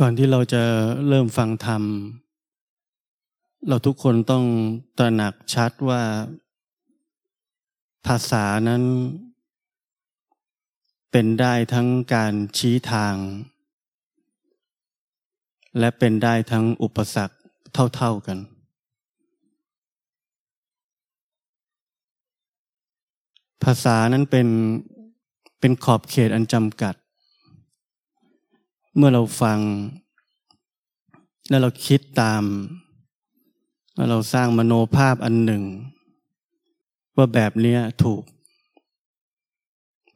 ก่อนที่เราจะเริ่มฟังธรรม เราทุกคนต้องตระหนักชัดว่า ภาษานั้น เป็นได้ทั้งการชี้ทาง และเป็นได้ทั้งอุปสรรคเท่าๆกัน ภาษานั้นเป็นเป็นขอบเขตอันจำกัด เมื่อเราฟัง แล้วเราคิดตาม แล้วเราสร้างมโนภาพอันหนึ่ง ว่าแบบนี้ถูก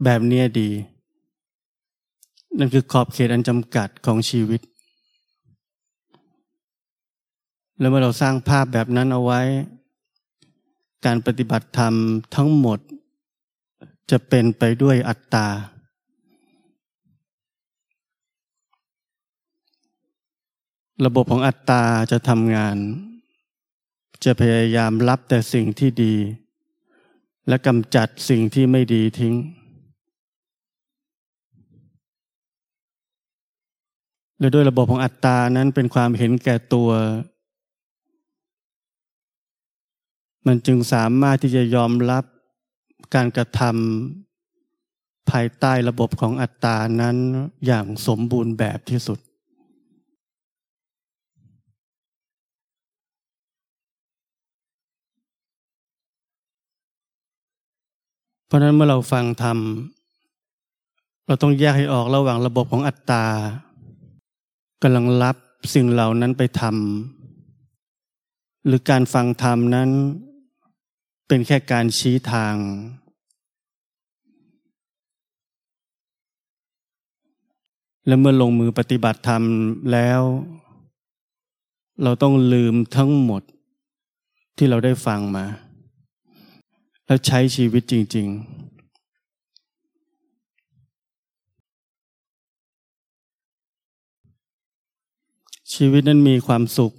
แบบนี้ดี นั่นคือขอบเขตอันจำกัดของชีวิต แล้วเมื่อเราสร้างภาพแบบนั้นเอาไว้ การปฏิบัติธรรมทั้งหมด จะเป็นไปด้วยอัตตา ระบบของอัตตาจะทำงาน จะพยายามรับแต่สิ่งที่ดี และกำจัดสิ่งที่ไม่ดีทิ้ง และด้วยระบบของอัตตานั้นเป็นความเห็นแก่ตัว มันจึงสามารถที่จะยอมรับการกระทำภายใต้ระบบของอัตตานั้นอย่างสมบูรณ์แบบที่สุด เพราะนั้นเมื่อเราฟังธรรม เราต้องแยกให้ออกระหว่างระบบของอัตตากำลังรับสิ่งเหล่านั้นไปทำหรือการฟังธรรมนั้น เป็นแค่การชี้ทาง และเมื่อลงมือปฏิบัติธรรมแล้ว เราต้องลืมทั้งหมดที่เราได้ฟังมา แล้วใช้ชีวิตจริง ๆชีวิตนั้นมีความสุข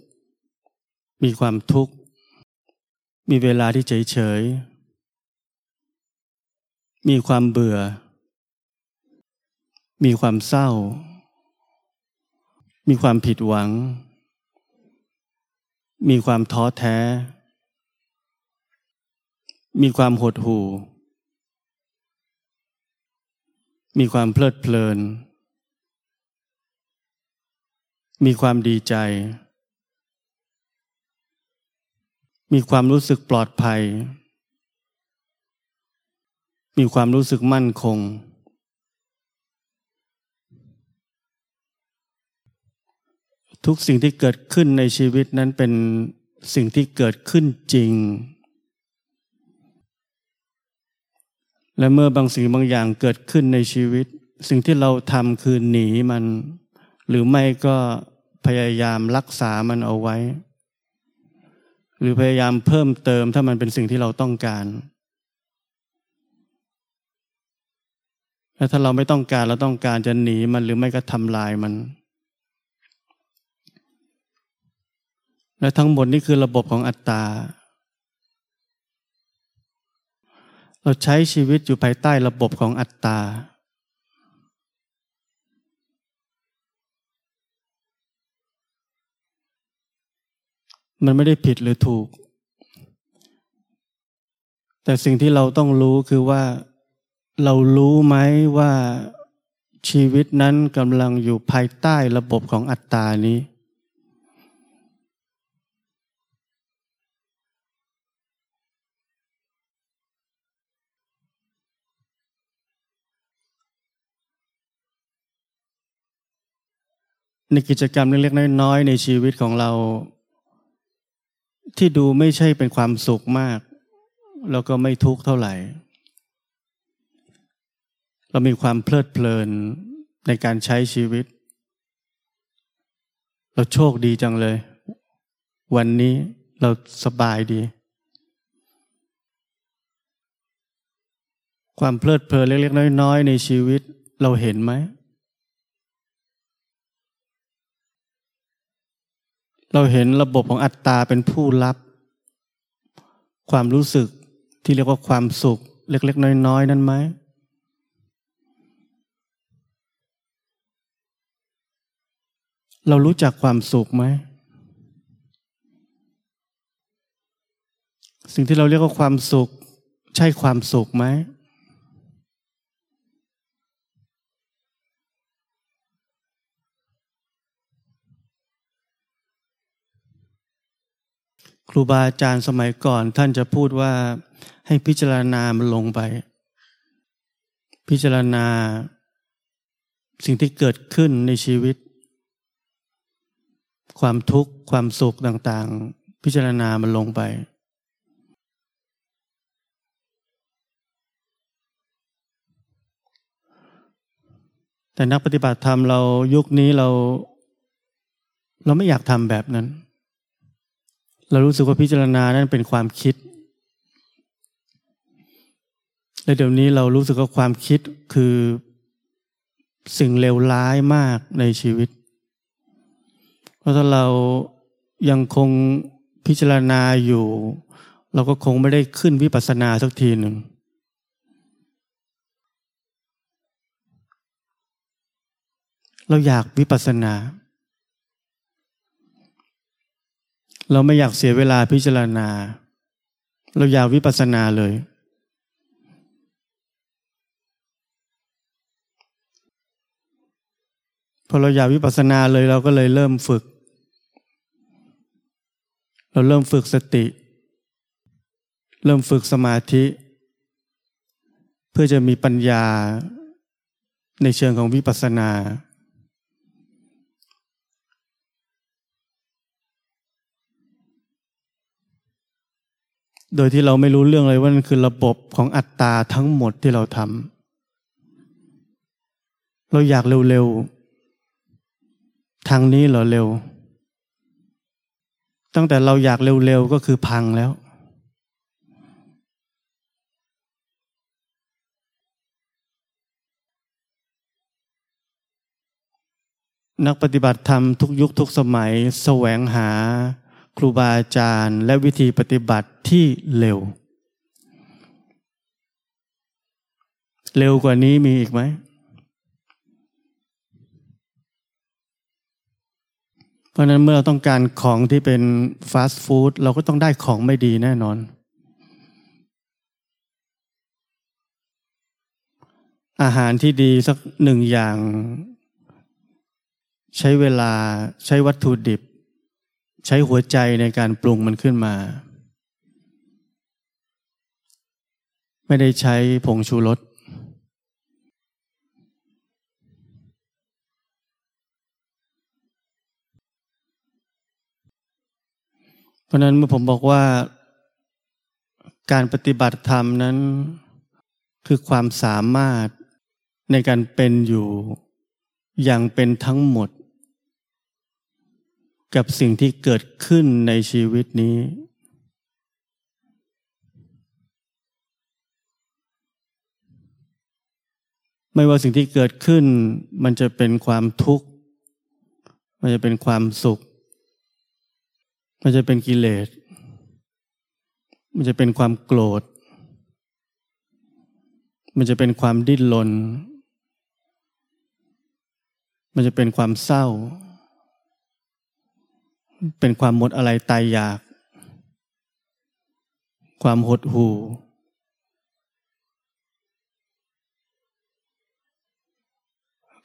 มีความทุกข์ มีเวลาที่เฉยเฉย มีความเบื่อ มีความเศร้า มีความผิดหวัง มีความท้อแท้ มีความหดหู่ มีความเพลิดเพลิน มีความดีใจ มีความรู้สึกปลอดภัย มีความรู้สึกมั่นคง ทุกสิ่งที่เกิดขึ้นในชีวิตนั้นเป็นสิ่งที่เกิดขึ้นจริง และเมื่อบางสิ่งบางอย่างเกิดขึ้นในชีวิต สิ่งที่เราทำคือหนีมัน หรือไม่ก็พยายามรักษามันเอาไว้ หรือพยายามเพิ่มเติมถ้ามันเป็นสิ่งที่เราต้องการและถ้าเราไม่ต้องการเราต้องการจะหนีมันหรือไม่ก็ทำลายมัน และทั้งหมดนี่คือระบบของอัตตา เราใช้ชีวิตอยู่ภายใต้ระบบของอัตตา มันไม่ได้ผิดหรือถูก แต่สิ่งที่เราต้องรู้คือว่า เรารู้ไหมว่าชีวิตนั้นกำลังอยู่ภายใต้ระบบของอัตตานี้ ในกิจกรรมเล็กๆน้อยๆในชีวิตของเรา ที่ดูไม่ใช่เป็นความสุขมาก แล้วก็ไม่ทุกข์เท่าไหร่ เรามีความเพลิดเพลินในการใช้ชีวิต เราโชคดีจังเลย วันนี้เราสบายดี ความเพลิดเพลินเล็กๆน้อยๆในชีวิตเราเห็นไหม เราเห็นระบบของอัตตาเป็นผู้รับ ความรู้สึกที่เรียกว่าความสุข เล็กๆ น้อย ๆ นั้นไหมเรารู้จักความสุขไหม สิ่งที่เราเรียกว่าความสุข ใช่ความสุขไหม ครูบาอาจารย์สมัยก่อนท่านจะพูดว่าให้พิจารณามันลงไป พิจารณาสิ่งที่เกิดขึ้นในชีวิต ความทุกข์ความสุขต่างๆ พิจารณามันลงไป แต่นักปฏิบัติธรรมเรายุคนี้เรา เราไม่อยากทำแบบนั้น เรารู้สึกว่าพิจารณานั้นเป็นความคิด และเดี๋ยวนี้เรารู้สึกว่าความคิดคือสิ่งเลวร้ายมากในชีวิต เพราะถ้าเรายังคงพิจารณาอยู่ เราก็คงไม่ได้ขึ้นวิปัสสนาสักทีหนึ่งเราอยากวิปัสสนา เราไม่อยากเสียเวลาพิจารณา เราอยากวิปัสสนาเลย พอเราอยากวิปัสสนาเลยเราก็เลยเริ่มฝึก เราเริ่มฝึกสติ เริ่มฝึกสมาธิ เพื่อจะมีปัญญาในเชิงของวิปัสสนา โดยที่เราไม่รู้เรื่องเลยว่านั่นคือระบบของอัตตาทั้งหมดที่เราทำเราอยากเร็วๆทางนี้เหรอเร็ว ตั้งแต่เราอยากเร็วๆก็คือพังแล้ว นักปฏิบัติธรรมทุกยุคทุกสมัยแสวงหา ครูบาอาจารย์ และวิธีปฏิบัติที่เร็ว เร็วกว่านี้มีอีกไหม เพราะนั้นเมื่อเราต้องการของที่เป็นฟาสต์ฟู้ดเราก็ต้องได้ของไม่ดีแน่นอน อาหารที่ดีสักหนึ่งอย่าง ใช้เวลาใช้วัตถุดิบ ใช้หัวใจในการปรุงมันขึ้นมา ไม่ได้ใช้ผงชูรสเพราะนั้นเมื่อผมบอกว่าการปฏิบัติธรรมนั้น คือความสามารถในการเป็นอยู่อย่างเป็นทั้งหมด กับสิ่งที่เกิดขึ้นในชีวิตนี้ ไม่ว่าสิ่งที่เกิดขึ้น มันจะเป็นความทุกข์ มันจะเป็นความสุข มันจะเป็นกิเลส มันจะเป็นความโกรธ มันจะเป็นความดิ้นรน มันจะเป็นความเศร้า เป็นความหมดอะไรตายอยาก ความหดหู่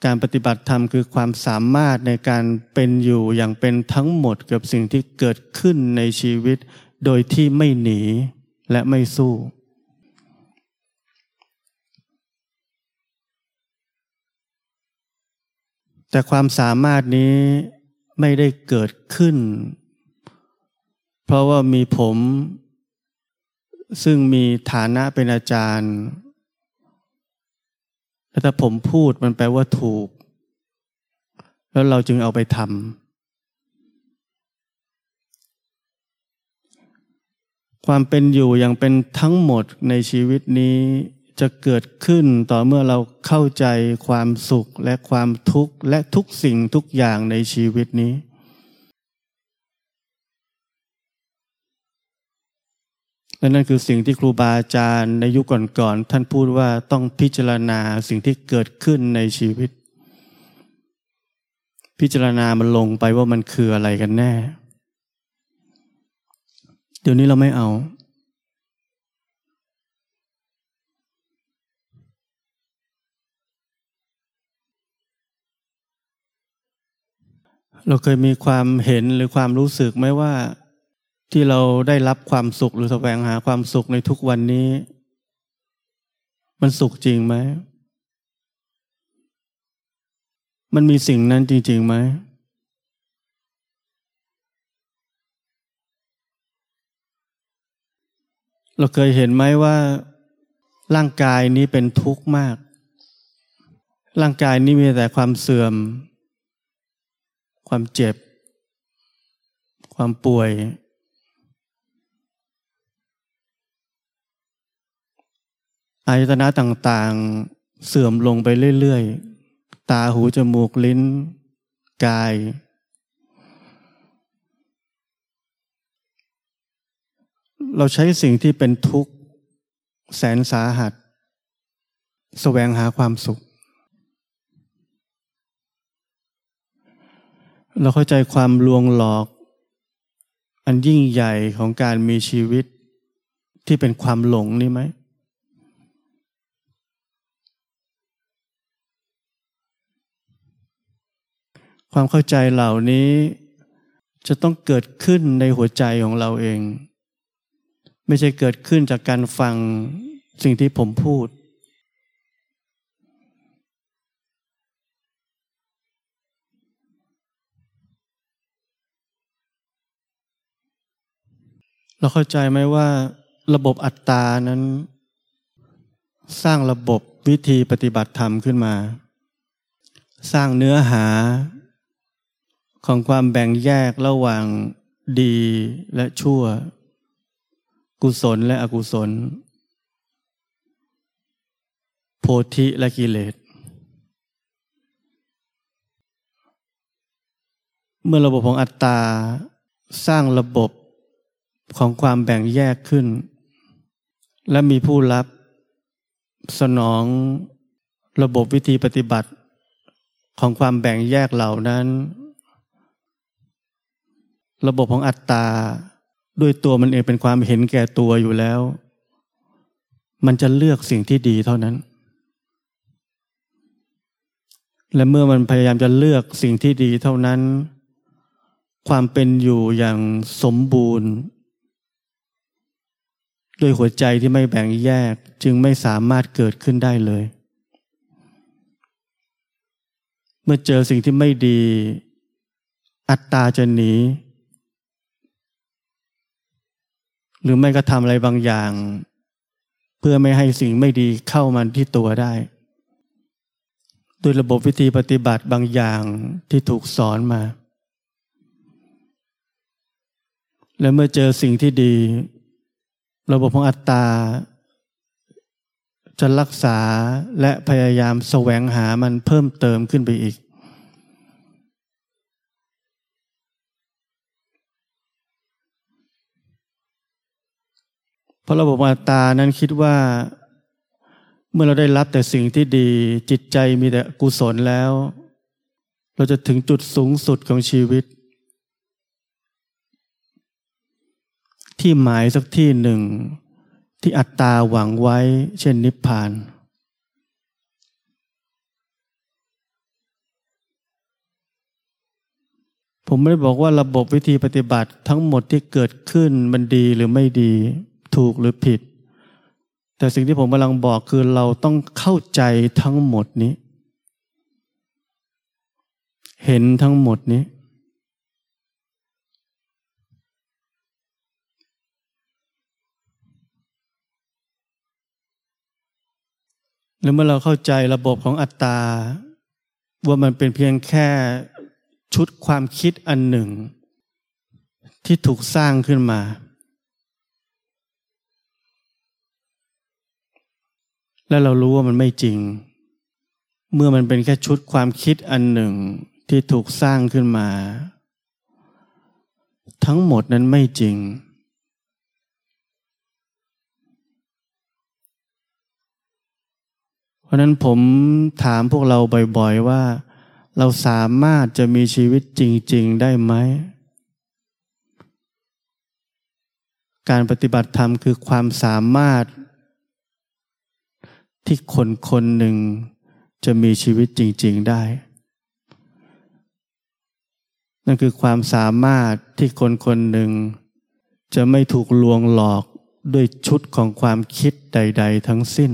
การปฏิบัติธรรมคือความสามารถในการเป็นอยู่อย่างเป็นทั้งหมดกับสิ่งที่เกิดขึ้นในชีวิต โดยที่ไม่หนีและไม่สู้ แต่ความสามารถนี้ ไม่ได้เกิดขึ้น เพราะว่ามีผม ซึ่งมีฐานะเป็นอาจารย์แล้วถ้าผมพูดมันแปลว่าถูก แล้วเราจึงเอาไปทำความเป็นอยู่อย่างเป็นทั้งหมดในชีวิตนี้ จะเกิดขึ้นต่อเมื่อเราเข้าใจความสุขและความทุกข์และทุกสิ่งทุกอย่างในชีวิตนี้ และนั่นคือสิ่งที่ครูบาอาจารย์ในยุคก่อนๆท่านพูดว่าต้องพิจารณาสิ่งที่เกิดขึ้นในชีวิต พิจารณามันลงไปว่ามันคืออะไรกันแน่ เดี๋ยวนี้เราไม่เอา เราเคยมีความเห็นหรือความรู้สึกไหมว่า ที่เราได้รับความสุขหรือแสวงหาความสุขในทุกวันนี้ มันสุขจริงไหม มันมีสิ่งนั้นจริงๆไหมเราเคยเห็นไหมว่าร่างกายนี้เป็นทุกข์มาก ร่างกายนี้มีแต่ความเสื่อม ความเจ็บ ความป่วย อายตนะต่างๆ เสื่อมลงไปเรื่อยๆ ตาหูจมูกลิ้น กาย เราใช้สิ่งที่เป็นทุกข์ แสนสาหัสสแสวงหาความสุข เราเข้าใจความลวงหลอก อันยิ่งใหญ่ของการมีชีวิตที่เป็นความหลงนี่ไหม ความเข้าใจเหล่านี้จะต้องเกิดขึ้นในหัวใจของเราเอง ไม่ใช่เกิดขึ้นจากการฟังสิ่งที่ผมพูด เราเข้าใจไหมว่าระบบอัตตานั้น สร้างระบบวิธีปฏิบัติธรรมขึ้นมา สร้างเนื้อหาของความแบ่งแยกระหว่างดีและชั่ว กุศลและอกุศล โพธิและกิเลส เมื่อระบบของอัตตา สร้างระบบ ของความแบ่งแยกขึ้น และมีผู้รับสนองระบบวิธีปฏิบัติของความแบ่งแยกเหล่านั้น ระบบของอัตตาด้วยตัวมันเองเป็นความเห็นแก่ตัวอยู่แล้ว มันจะเลือกสิ่งที่ดีเท่านั้น และเมื่อมันพยายามจะเลือกสิ่งที่ดีเท่านั้น ความเป็นอยู่อย่างสมบูรณ์ ด้วยหัวใจที่ไม่แบ่งแยกจึงไม่สามารถเกิดขึ้นได้เลย เมื่อเจอสิ่งที่ไม่ดี อัตตาจะหนี หรือไม่ก็ทำอะไรบางอย่าง เพื่อไม่ให้สิ่งไม่ดีเข้ามาที่ตัวได้โดยระบบวิธีปฏิบัติบางอย่างที่ถูกสอนมา และเมื่อเจอสิ่งที่ดี ระบบของอัตตา จะรักษาและพยายามแสวงหามันเพิ่มเติมขึ้นไปอีก เพราะระบบอัตตานั้นคิดว่า เมื่อเราได้รับแต่สิ่งที่ดีจิตใจมีแต่กุศลแล้ว เราจะถึงจุดสูงสุดของชีวิต ที่หมายสักที่หนึ่ง ที่อัตตาหวังไว้ เช่นนิพพาน ผมไม่ได้บอกว่าระบบวิธีปฏิบัติทั้งหมดที่เกิดขึ้นมันดีหรือไม่ดี ถูกหรือผิด แต่สิ่งที่ผมกำลังบอกคือเราต้องเข้าใจทั้งหมดนี้ เห็นทั้งหมดนี้ ห รือเมื่อเราเข้าใจระบบของอัตตา ว่ามันเป็นเพียงแค่ชุดความคิดอันหนึ่ง ที่ถูกสร้างขึ้นมา และเรารู้ว่ามันไม่จริง เมื่อมันเป็นแค่ชุดความคิดอันหนึ่งที่ถูกสร้างขึ้นมา ทั้งหมดนั้นไม่จริง เพราะนั้นผมถามพวกเราบ่อยๆว่า เราสามารถจะมีชีวิตจริง ๆ ได้ไหม การปฏิบัติธรรมคือความสามารถ ที่คนคนหนึ่งจะมีชีวิตจริง ๆ ได้นั่นคือความสามารถที่คนคนหนึ่ง จะไม่ถูกลวงหลอกด้วยชุดของความคิดใด ๆ ทั้งสิ้น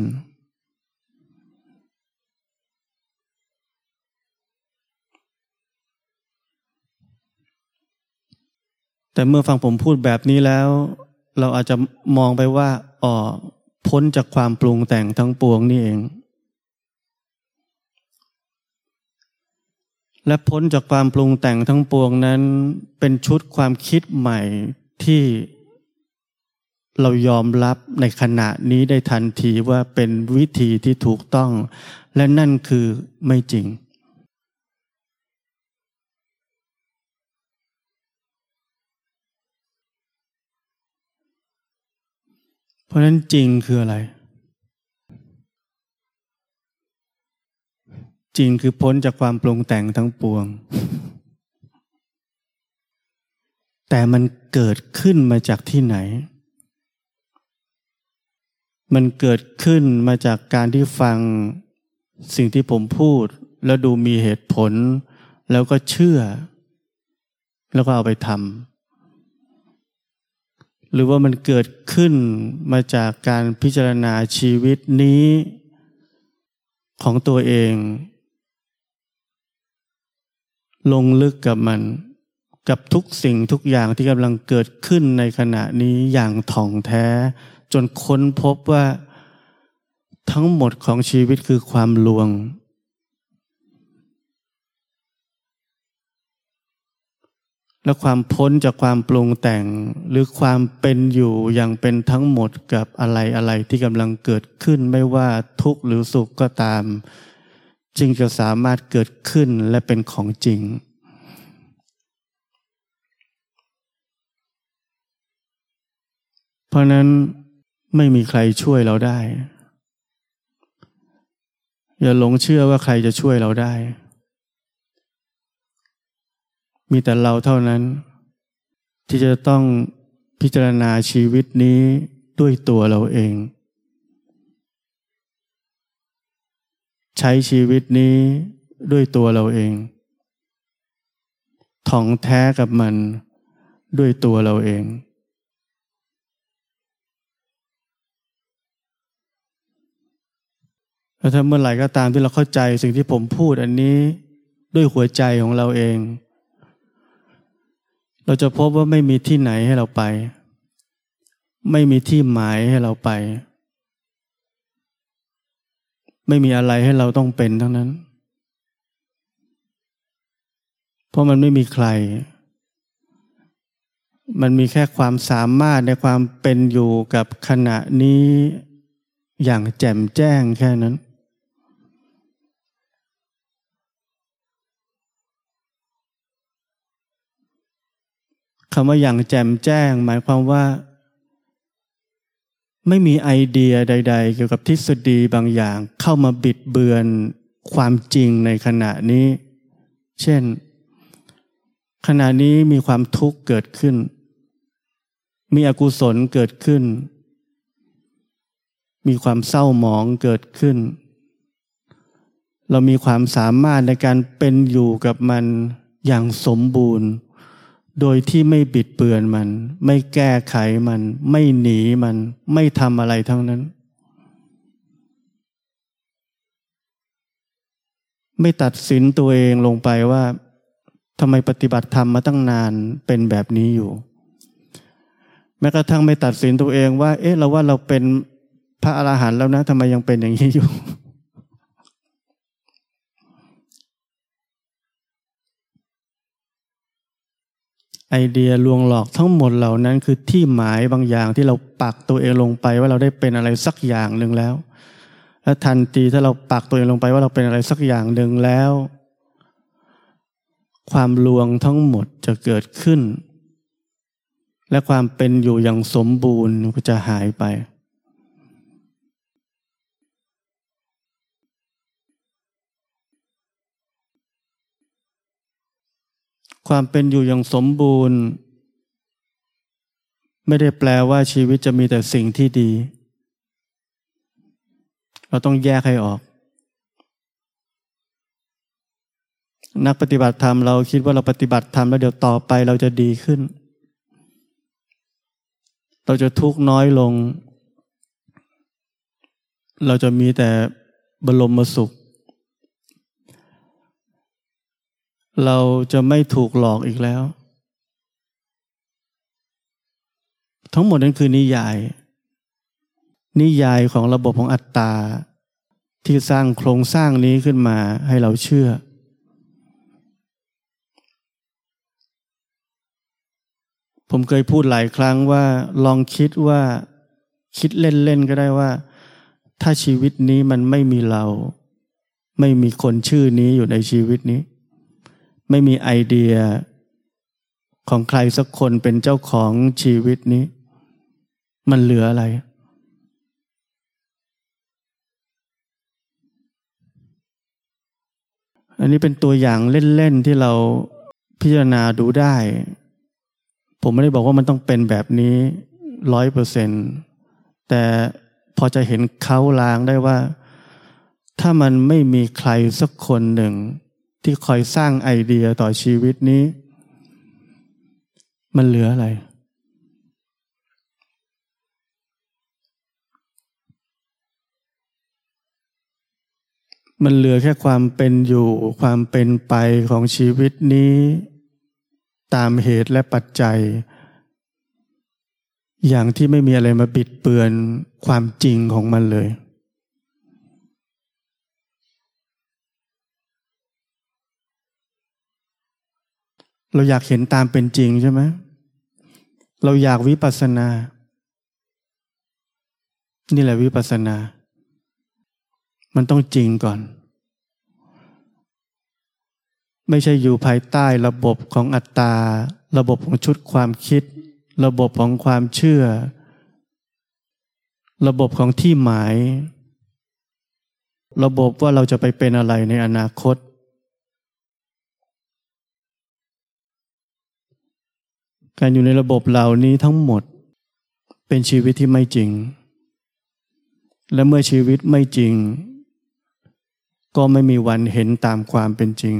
แต่เมื่อฟังผมพูดแบบนี้แล้ว เราอาจจะมองไปว่าอ๋อพ้นจากความปรุงแต่งทั้งปวงนี่เอง และพ้นจากความปรุงแต่งทั้งปวงนั้น เป็นชุดความคิดใหม่ที่เรายอมรับในขณะนี้ได้ทันทีว่าเป็นวิธีที่ถูกต้อง และนั่นคือไม่จริง เพราะนั้นจริงคืออะไร จริงคือพ้นจากความปรุงแต่งทั้งปวง แต่มันเกิดขึ้นมาจากที่ไหน มันเกิดขึ้นมาจากการที่ฟังสิ่งที่ผมพูด แล้วดูมีเหตุผล แล้วก็เชื่อ แล้วก็เอาไปทำ หรือว่ามันเกิดขึ้นมาจากการพิจารณาชีวิตนี้ของตัวเอง ลงลึกกับมัน กับทุกสิ่งทุกอย่างที่กำลังเกิดขึ้นในขณะนี้อย่างถ่องแท้ จนค้นพบว่า ทั้งหมดของชีวิตคือความลวง และความพ้นจากความปรุงแต่งหรือความเป็นอยู่อย่างเป็นทั้งหมดกับอะไรอะไรที่กำลังเกิดขึ้นไม่ว่าทุกข์หรือสุขก็ตาม จึงจะสามารถเกิดขึ้นและเป็นของจริง เพราะนั้นไม่มีใครช่วยเราได้ อย่าหลงเชื่อว่าใครจะช่วยเราได้ มีแต่เราเท่านั้น ที่จะต้องพิจารณาชีวิตนี้ด้วยตัวเราเอง ใช้ชีวิตนี้ด้วยตัวเราเองถ่องแท้กับมันด้วยตัวเราเอง แล้วถ้าเมื่อไหร่ก็ตามที่เราเข้าใจสิ่งที่ผมพูดอันนี้ด้วยหัวใจของเราเอง เราจะพบว่าไม่มีที่ไหนให้เราไป ไม่มีที่หมายให้เราไป ไม่มีอะไรให้เราต้องเป็นทั้งนั้น เพราะมันไม่มีใคร มันมีแค่ความสามารถในความเป็นอยู่กับขณะนี้อย่างแจ่มแจ้งแค่นั้น คำว่าอย่างแจ่มแจ้ง หมายความว่า ไม่มีไอเดียใด ๆ เกี่ยวกับทฤษฎีบางอย่าง เข้ามาบิดเบือนความจริงในขณะนี้ เช่น ขณะนี้มีความทุกข์เกิดขึ้น มีอกุศลเกิดขึ้น มีความเศร้าหมองเกิดขึ้น เรามีความสามารถในการเป็นอยู่กับมันอย่างสมบูรณ์ โดยที่ไม่บิดเบือนมัน ไม่แก้ไขมัน ไม่หนีมัน ไม่ทำอะไรทั้งนั้น ไม่ตัดสินตัวเองลงไปว่าทำไมปฏิบัติธรรมมาตั้งนานเป็นแบบนี้อยู่ แม้กระทั่งไม่ตัดสินตัวเองว่า เอ๊ะเราว่าเราเป็นพระอรหันต์แล้วนะทำไมยังเป็นอย่างนี้อยู่ ไอเดียลวงหลอกทั้งหมดเหล่านั้นคือที่หมายบางอย่างที่เราปักตัวเองลงไปว่าเราได้เป็นอะไรสักอย่างหนึ่งแล้ว และทันทีถ้าเราปักตัวเองลงไปว่าเราเป็นอะไรสักอย่างหนึ่งแล้ว ความลวงทั้งหมดจะเกิดขึ้น และความเป็นอยู่อย่างสมบูรณ์ก็จะหายไป ความเป็นอยู่อย่างสมบูรณ์ ไม่ได้แปลว่าชีวิตจะมีแต่สิ่งที่ดี เราต้องแยกให้ออก นักปฏิบัติธรรมเราคิดว่าเราปฏิบัติธรรมแล้วเดี๋ยวต่อไปเราจะดีขึ้น เราจะทุกข์น้อยลง เราจะมีแต่บรมสุข เราจะไม่ถูกหลอกอีกแล้ว ทั้งหมดนั้นคือนิยาย นิยายของระบบของอัตตา ที่สร้างโครงสร้างนี้ขึ้นมาให้เราเชื่อ ผมเคยพูดหลายครั้งว่าลองคิดว่าคิดเล่นๆก็ได้ว่า ถ้าชีวิตนี้มันไม่มีเรา ไม่มีคนชื่อนี้อยู่ในชีวิตนี้ ไม่มีไอเดียของใครสักคนเป็นเจ้าของชีวิตนี้ มันเหลืออะไร อันนี้เป็นตัวอย่างเล่น ๆ ที่เราพิจารณาดูได้ ผมไม่ได้บอกว่ามันต้องเป็นแบบนี้ร้อยเปอร์เซ็นต์แต่พอจะเห็นเขาลางได้ว่า ถ้ามันไม่มีใครสักคนหนึ่ง ที่คอยสร้างไอเดียต่อชีวิตนี้ มันเหลืออะไร มันเหลือแค่ความเป็นอยู่ความเป็นไปของชีวิตนี้ ตามเหตุและปัจจัย อย่างที่ไม่มีอะไรมาบิดเบือนความจริงของมันเลย เราอยากเห็นตามเป็นจริงใช่ไหมเราอยากวิปัสสนา นี่แหละวิปัสสนา มันต้องจริงก่อน ไม่ใช่อยู่ภายใต้ระบบของอัตตา ระบบของชุดความคิด ระบบของความเชื่อ ระบบของที่หมาย ระบบว่าเราจะไปเป็นอะไรในอนาคต การอยู่ในระบบเหล่านี้ทั้งหมด เป็นชีวิตที่ไม่จริง และเมื่อชีวิตไม่จริง ก็ไม่มีวันเห็นตามความเป็นจริง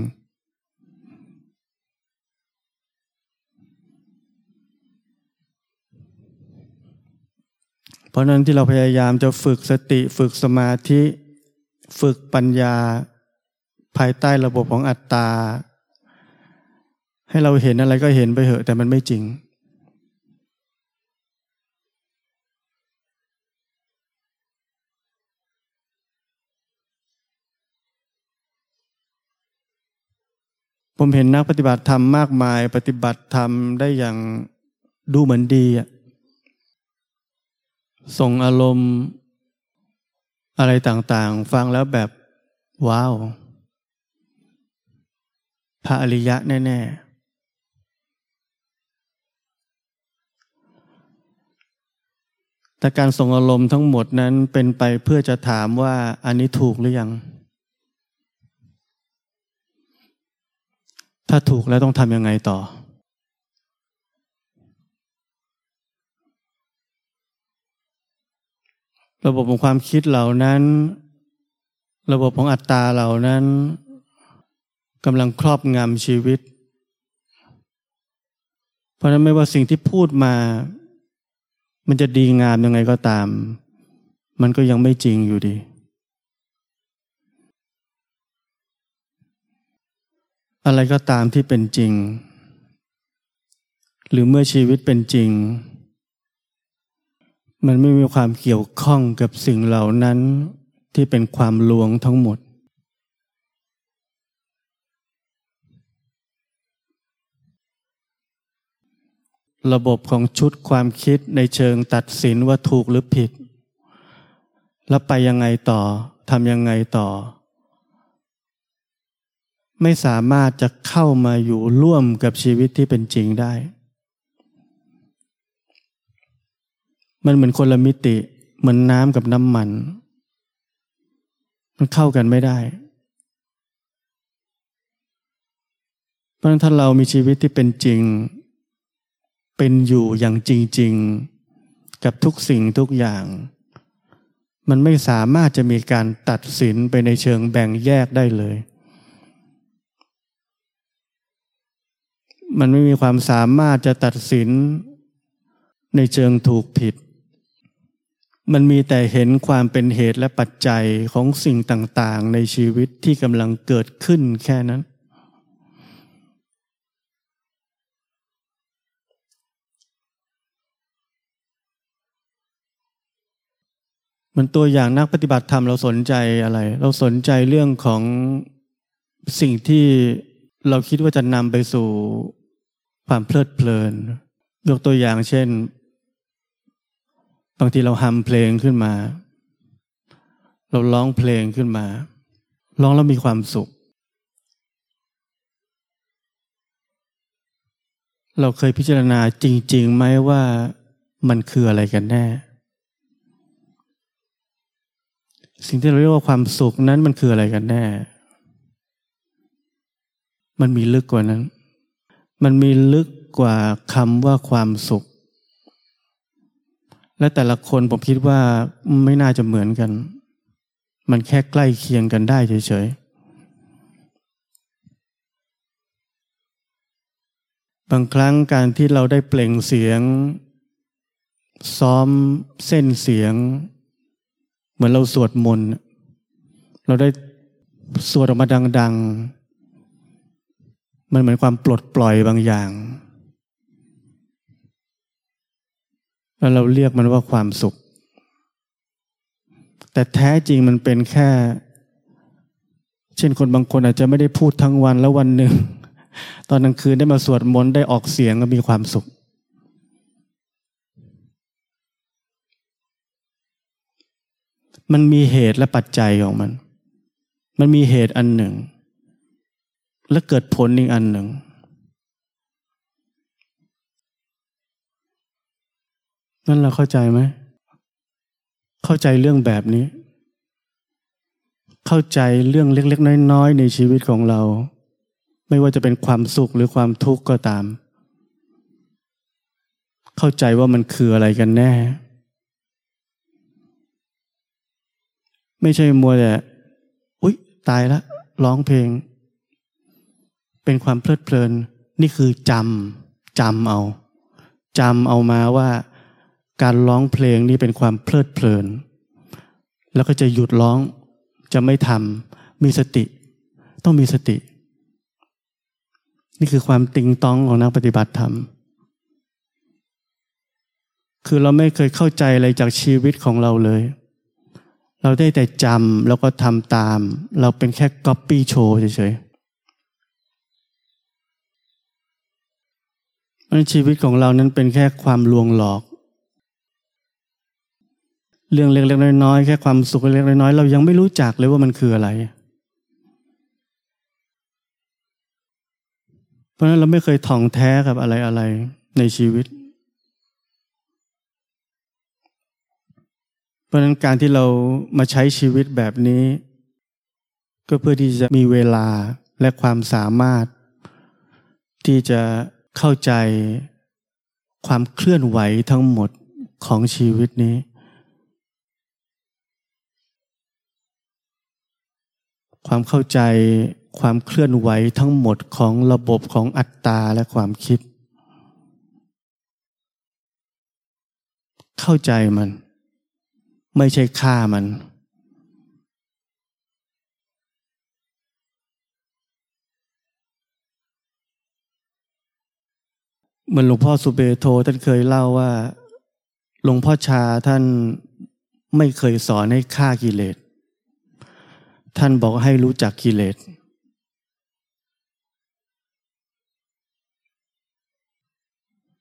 เพราะนั้นที่เราพยายามจะฝึกสติฝึกสมาธิ ฝึกปัญญา ภายใต้ระบบของอัตตา ให้เราเห็นอะไรก็เห็นไปเถอะ แต่มันไม่จริง ผมเห็นนักปฏิบัติธรรมมากมาย ปฏิบัติธรรมได้อย่างดูเหมือนดีอะส่งอารมณ์อะไรต่างๆ ฟังแล้วแบบ ว้าว พระอริยะแน่ ๆ แต่การส่งอารมณ์ทั้งหมดนั้นเป็นไปเพื่อจะถามว่าอันนี้ถูกหรือยัง ถ้าถูกแล้วต้องทำยังไงต่อ ระบบของความคิดเหล่านั้น ระบบของอัตตาเหล่านั้นกำลังครอบงำชีวิต เพราะนั้นไม่ว่าสิ่งที่พูดมา มันจะดีงามยังไงก็ตาม มันก็ยังไม่จริงอยู่ดี อะไรก็ตามที่เป็นจริง หรือเมื่อชีวิตเป็นจริง มันไม่มีความเกี่ยวข้องกับสิ่งเหล่านั้นที่เป็นความลวงทั้งหมด ระบบของชุดความคิดในเชิงตัดสินว่าถูกหรือผิด แล้วไปยังไงต่อทำยังไงต่อ ไม่สามารถจะเข้ามาอยู่ร่วมกับชีวิตที่เป็นจริงได้ มันเหมือนคนละมิติ เหมือนน้ำกับน้ำมัน มันเข้ากันไม่ได้เพราะฉะนั้นถ้าเรามีชีวิตที่เป็นจริง เป็นอยู่อย่างจริง ๆ กับทุกสิ่งทุกอย่าง มันไม่สามารถจะมีการตัดสินไปในเชิงแบ่งแยกได้เลย มันไม่มีความสามารถจะตัดสินในเชิงถูกผิด มันมีแต่เห็นความเป็นเหตุและปัจจัยของสิ่งต่างๆ ในชีวิตที่กำลังเกิดขึ้นแค่นั้น มันตัวอย่างนักปฏิบัติธรรมเราสนใจอะไร เราสนใจเรื่องของสิ่งที่เราคิดว่าจะนำไปสู่ความเพลิดเพลินยกตัวอย่างเช่น บางทีเราฮัมเพลงขึ้นมา เราร้องเพลงขึ้นมาร้องแล้วมีความสุข เราเคยพิจารณาจริง ๆ ไหมว่ามันคืออะไรกันแน่ สิ่งที่เราเรียกว่าความสุขนั้นมันคืออะไรกันแน่ มันมีลึกกว่านั้น มันมีลึกกว่าคำว่าความสุข และแต่ละคนผมคิดว่าไม่น่าจะเหมือนกัน มันแค่ใกล้เคียงกันได้เฉยๆ บางครั้งการที่เราได้เปล่งเสียง ซ้อมเส้นเสียง มือนเราสวดมนต์เราได้สวดออกมาดัง ๆ มันเหมือนความปลดปล่อยบางอย่าง แล้วเราเรียกมันว่าความสุข แต่แท้จริงมันเป็นแค่ เช่นคนบางคนอาจจะไม่ได้พูดทั้งวันแล้ววันหนึ่ง ตอนกลางคืนได้มาสวดมนต์ได้ออกเสียงก็มีความสุข มันมีเหตุและปัจจัยของมัน มันมีเหตุอันหนึ่ง และเกิดผลอีกอันหนึ่ง นั่นเราเข้าใจไหม เข้าใจเรื่องแบบนี้ เข้าใจเรื่องเล็ก ๆ น้อย ๆ ในชีวิตของเรา ไม่ว่าจะเป็นความสุขหรือความทุกข์ก็ตาม เข้าใจว่ามันคืออะไรกันแน่ ไม่ใช่มัวแต่อุ๊ย ตายแล้วร้องเพลง เป็นความเพลิดเพลิน นี่คือจำจำเอาจำเอามาว่า การร้องเพลงนี่เป็นความเพลิดเพลิน แล้วก็จะหยุดร้องจะไม่ทำมีสติ ต้องมีสติ นี่คือความติงต้องของนักปฏิบัติธรรมคือเราไม่เคยเข้าใจอะไรจากชีวิตของเราเลย เราได้แต่จำแล้วก็ทำตาม เราเป็นแค่ก๊อปปี้โชว์เฉยๆมันชีวิตของเรานั้นเป็นแค่ความลวงหลอก เรื่องเล็กๆน้อยๆแค่ความสุขเล็กๆน้อยๆเรายังไม่รู้จักเลยว่ามันคืออะไร เพราะฉะนั้นเราไม่เคยท่องแท้กับอะไรๆในชีวิตเพ ราะฉะนั้นการที่เรามาใช้ชีวิตแบบนี้ ก็เพื่อที่จะมีเวลาและความสามารถ ที่จะเข้าใจความเคลื่อนไหวทั้งหมดของชีวิตนี้ ความเข้าใจความเคลื่อนไหวทั้งหมดของระบบของอัตตาและความคิด เข้าใจมัน ไม่ใช่ฆ่ามัน เหมือนหลวงพ่อสุเบโทท่านเคยเล่าว่า หลวงพ่อชาท่านไม่เคยสอนให้ฆ่ากิเลส ท่านบอกให้รู้จักกิเลส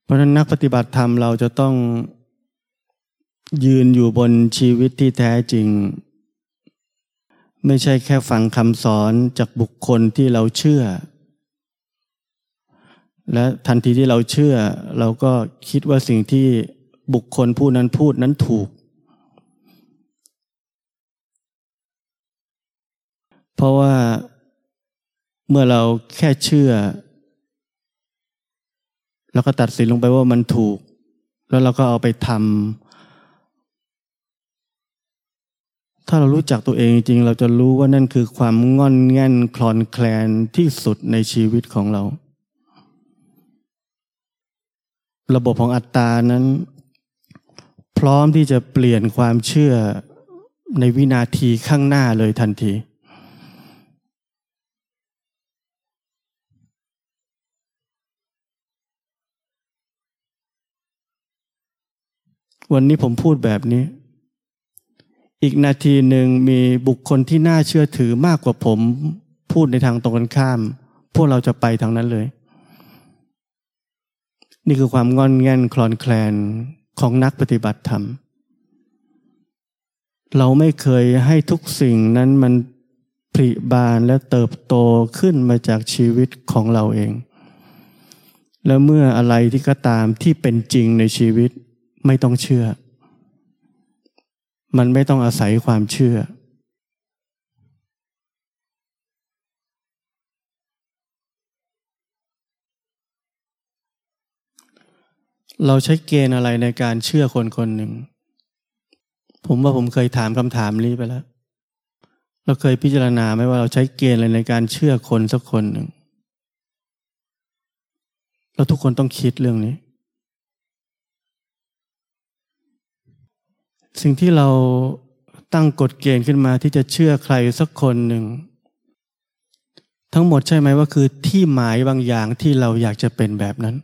เพราะนั้นนักปฏิบัติธรรมเราจะต้อง ยืนอยู่บนชีวิตที่แท้จริง ไม่ใช่แค่ฟังคำสอนจากบุคคลที่เราเชื่อ และทันทีที่เราเชื่อ เราก็คิดว่าสิ่งที่บุคคลผู้นั้นพูดนั้นถูก เพราะว่าเมื่อเราแค่เชื่อ แล้วก็ตัดสินลงไปว่ามันถูก แล้วเราก็เอาไปทำ ถ้าเรารู้จักตัวเองจริงเราจะรู้ว่านั่นคือความงอนแง่นคลอนแคลนที่สุดในชีวิตของเรา ระบบของอัตตานั้น พร้อมที่จะเปลี่ยนความเชื่อในวินาทีข้างหน้าเลยทันที วันนี้ผมพูดแบบนี้ อีกนาทีหนึ่งมีบุคคลที่น่าเชื่อถือมากกว่าผม พูดในทางตรงกันข้าม พวกเราจะไปทางนั้นเลย นี่คือความงอนแง่นคลอนแคลนของนักปฏิบัติธรรม เราไม่เคยให้ทุกสิ่งนั้นมันผลิบานและเติบโตขึ้นมาจากชีวิตของเราเอง แล้วเมื่ออะไรที่ก็ตามที่เป็นจริงในชีวิตไม่ต้องเชื่อ มันไม่ต้องอาศัยความเชื่อ เราใช้เกณฑ์อะไรในการเชื่อคนคนหนึ่ง ผมว่าผมเคยถามคำถามนี้ไปแล้ว เราเคยพิจารณาไหมว่าเราใช้เกณฑ์อะไรในการเชื่อคนสักคนหนึ่ง เราทุกคนต้องคิดเรื่องนี้ สิ่งที่เราตั้งกฎเกณฑ์ขึ้นมาที่จะเชื่อใครสักคนหนึ่ง ทั้งหมดใช่ไหมว่าคือที่หมายบางอย่างที่เราอยากจะเป็นแบบนั้น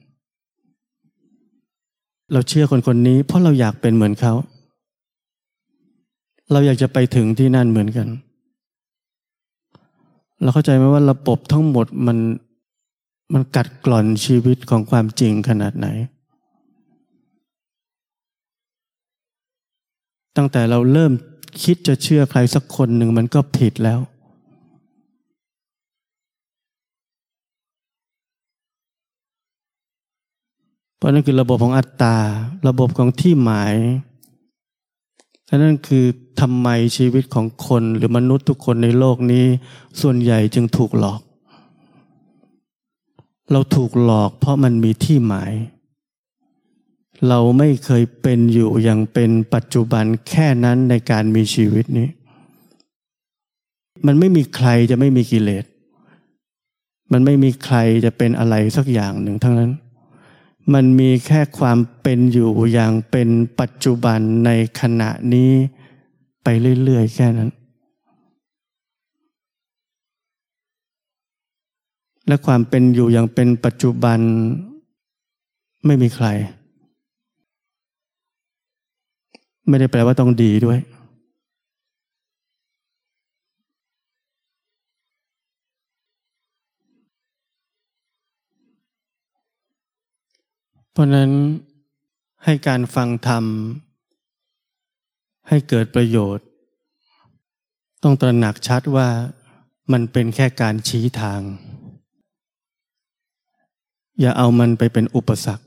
เราเชื่อคนคนนี้ เพราะเราอยากเป็นเหมือนเขา เราอยากจะไปถึงที่นั่นเหมือนกัน เราเข้าใจไหมว่าระบบทั้งหมดมันมันกัดกร่อนชีวิตของความจริงขนาดไหน ตั้งแต่เราเริ่มคิดจะเชื่อใครสักคนหนึ่งมันก็ผิดแล้ว เพราะนั่นคือระบบของอัตตา ระบบของที่หมายและนั่นคือทำไมชีวิตของคนหรือมนุษย์ทุกคนในโลกนี้ ส่วนใหญ่จึงถูกหลอก เราถูกหลอกเพราะมันมีที่หมาย เราไม่เคยเป็นอยู่อย่างเป็นปัจจุบันแค่นั้นในการมีชีวิตนี้ มันไม่มีใครจะไม่มีกิเลส มันไม่มีใครจะเป็นอะไรสักอย่างหนึ่งทั้งนั้น มันมีแค่ความเป็นอยู่อย่างเป็นปัจจุบันในขณะนี้ไปเรื่อยๆแค่นั้น และความเป็นอยู่อย่างเป็นปัจจุบันไม่มีใคร ไม่ได้แปลว่าต้องดีด้วย เพราะนั้นให้การฟังธรรม ให้เกิดประโยชน์ ต้องตระหนักชัดว่ามันเป็นแค่การชี้ทาง อย่าเอามันไปเป็นอุปสรรค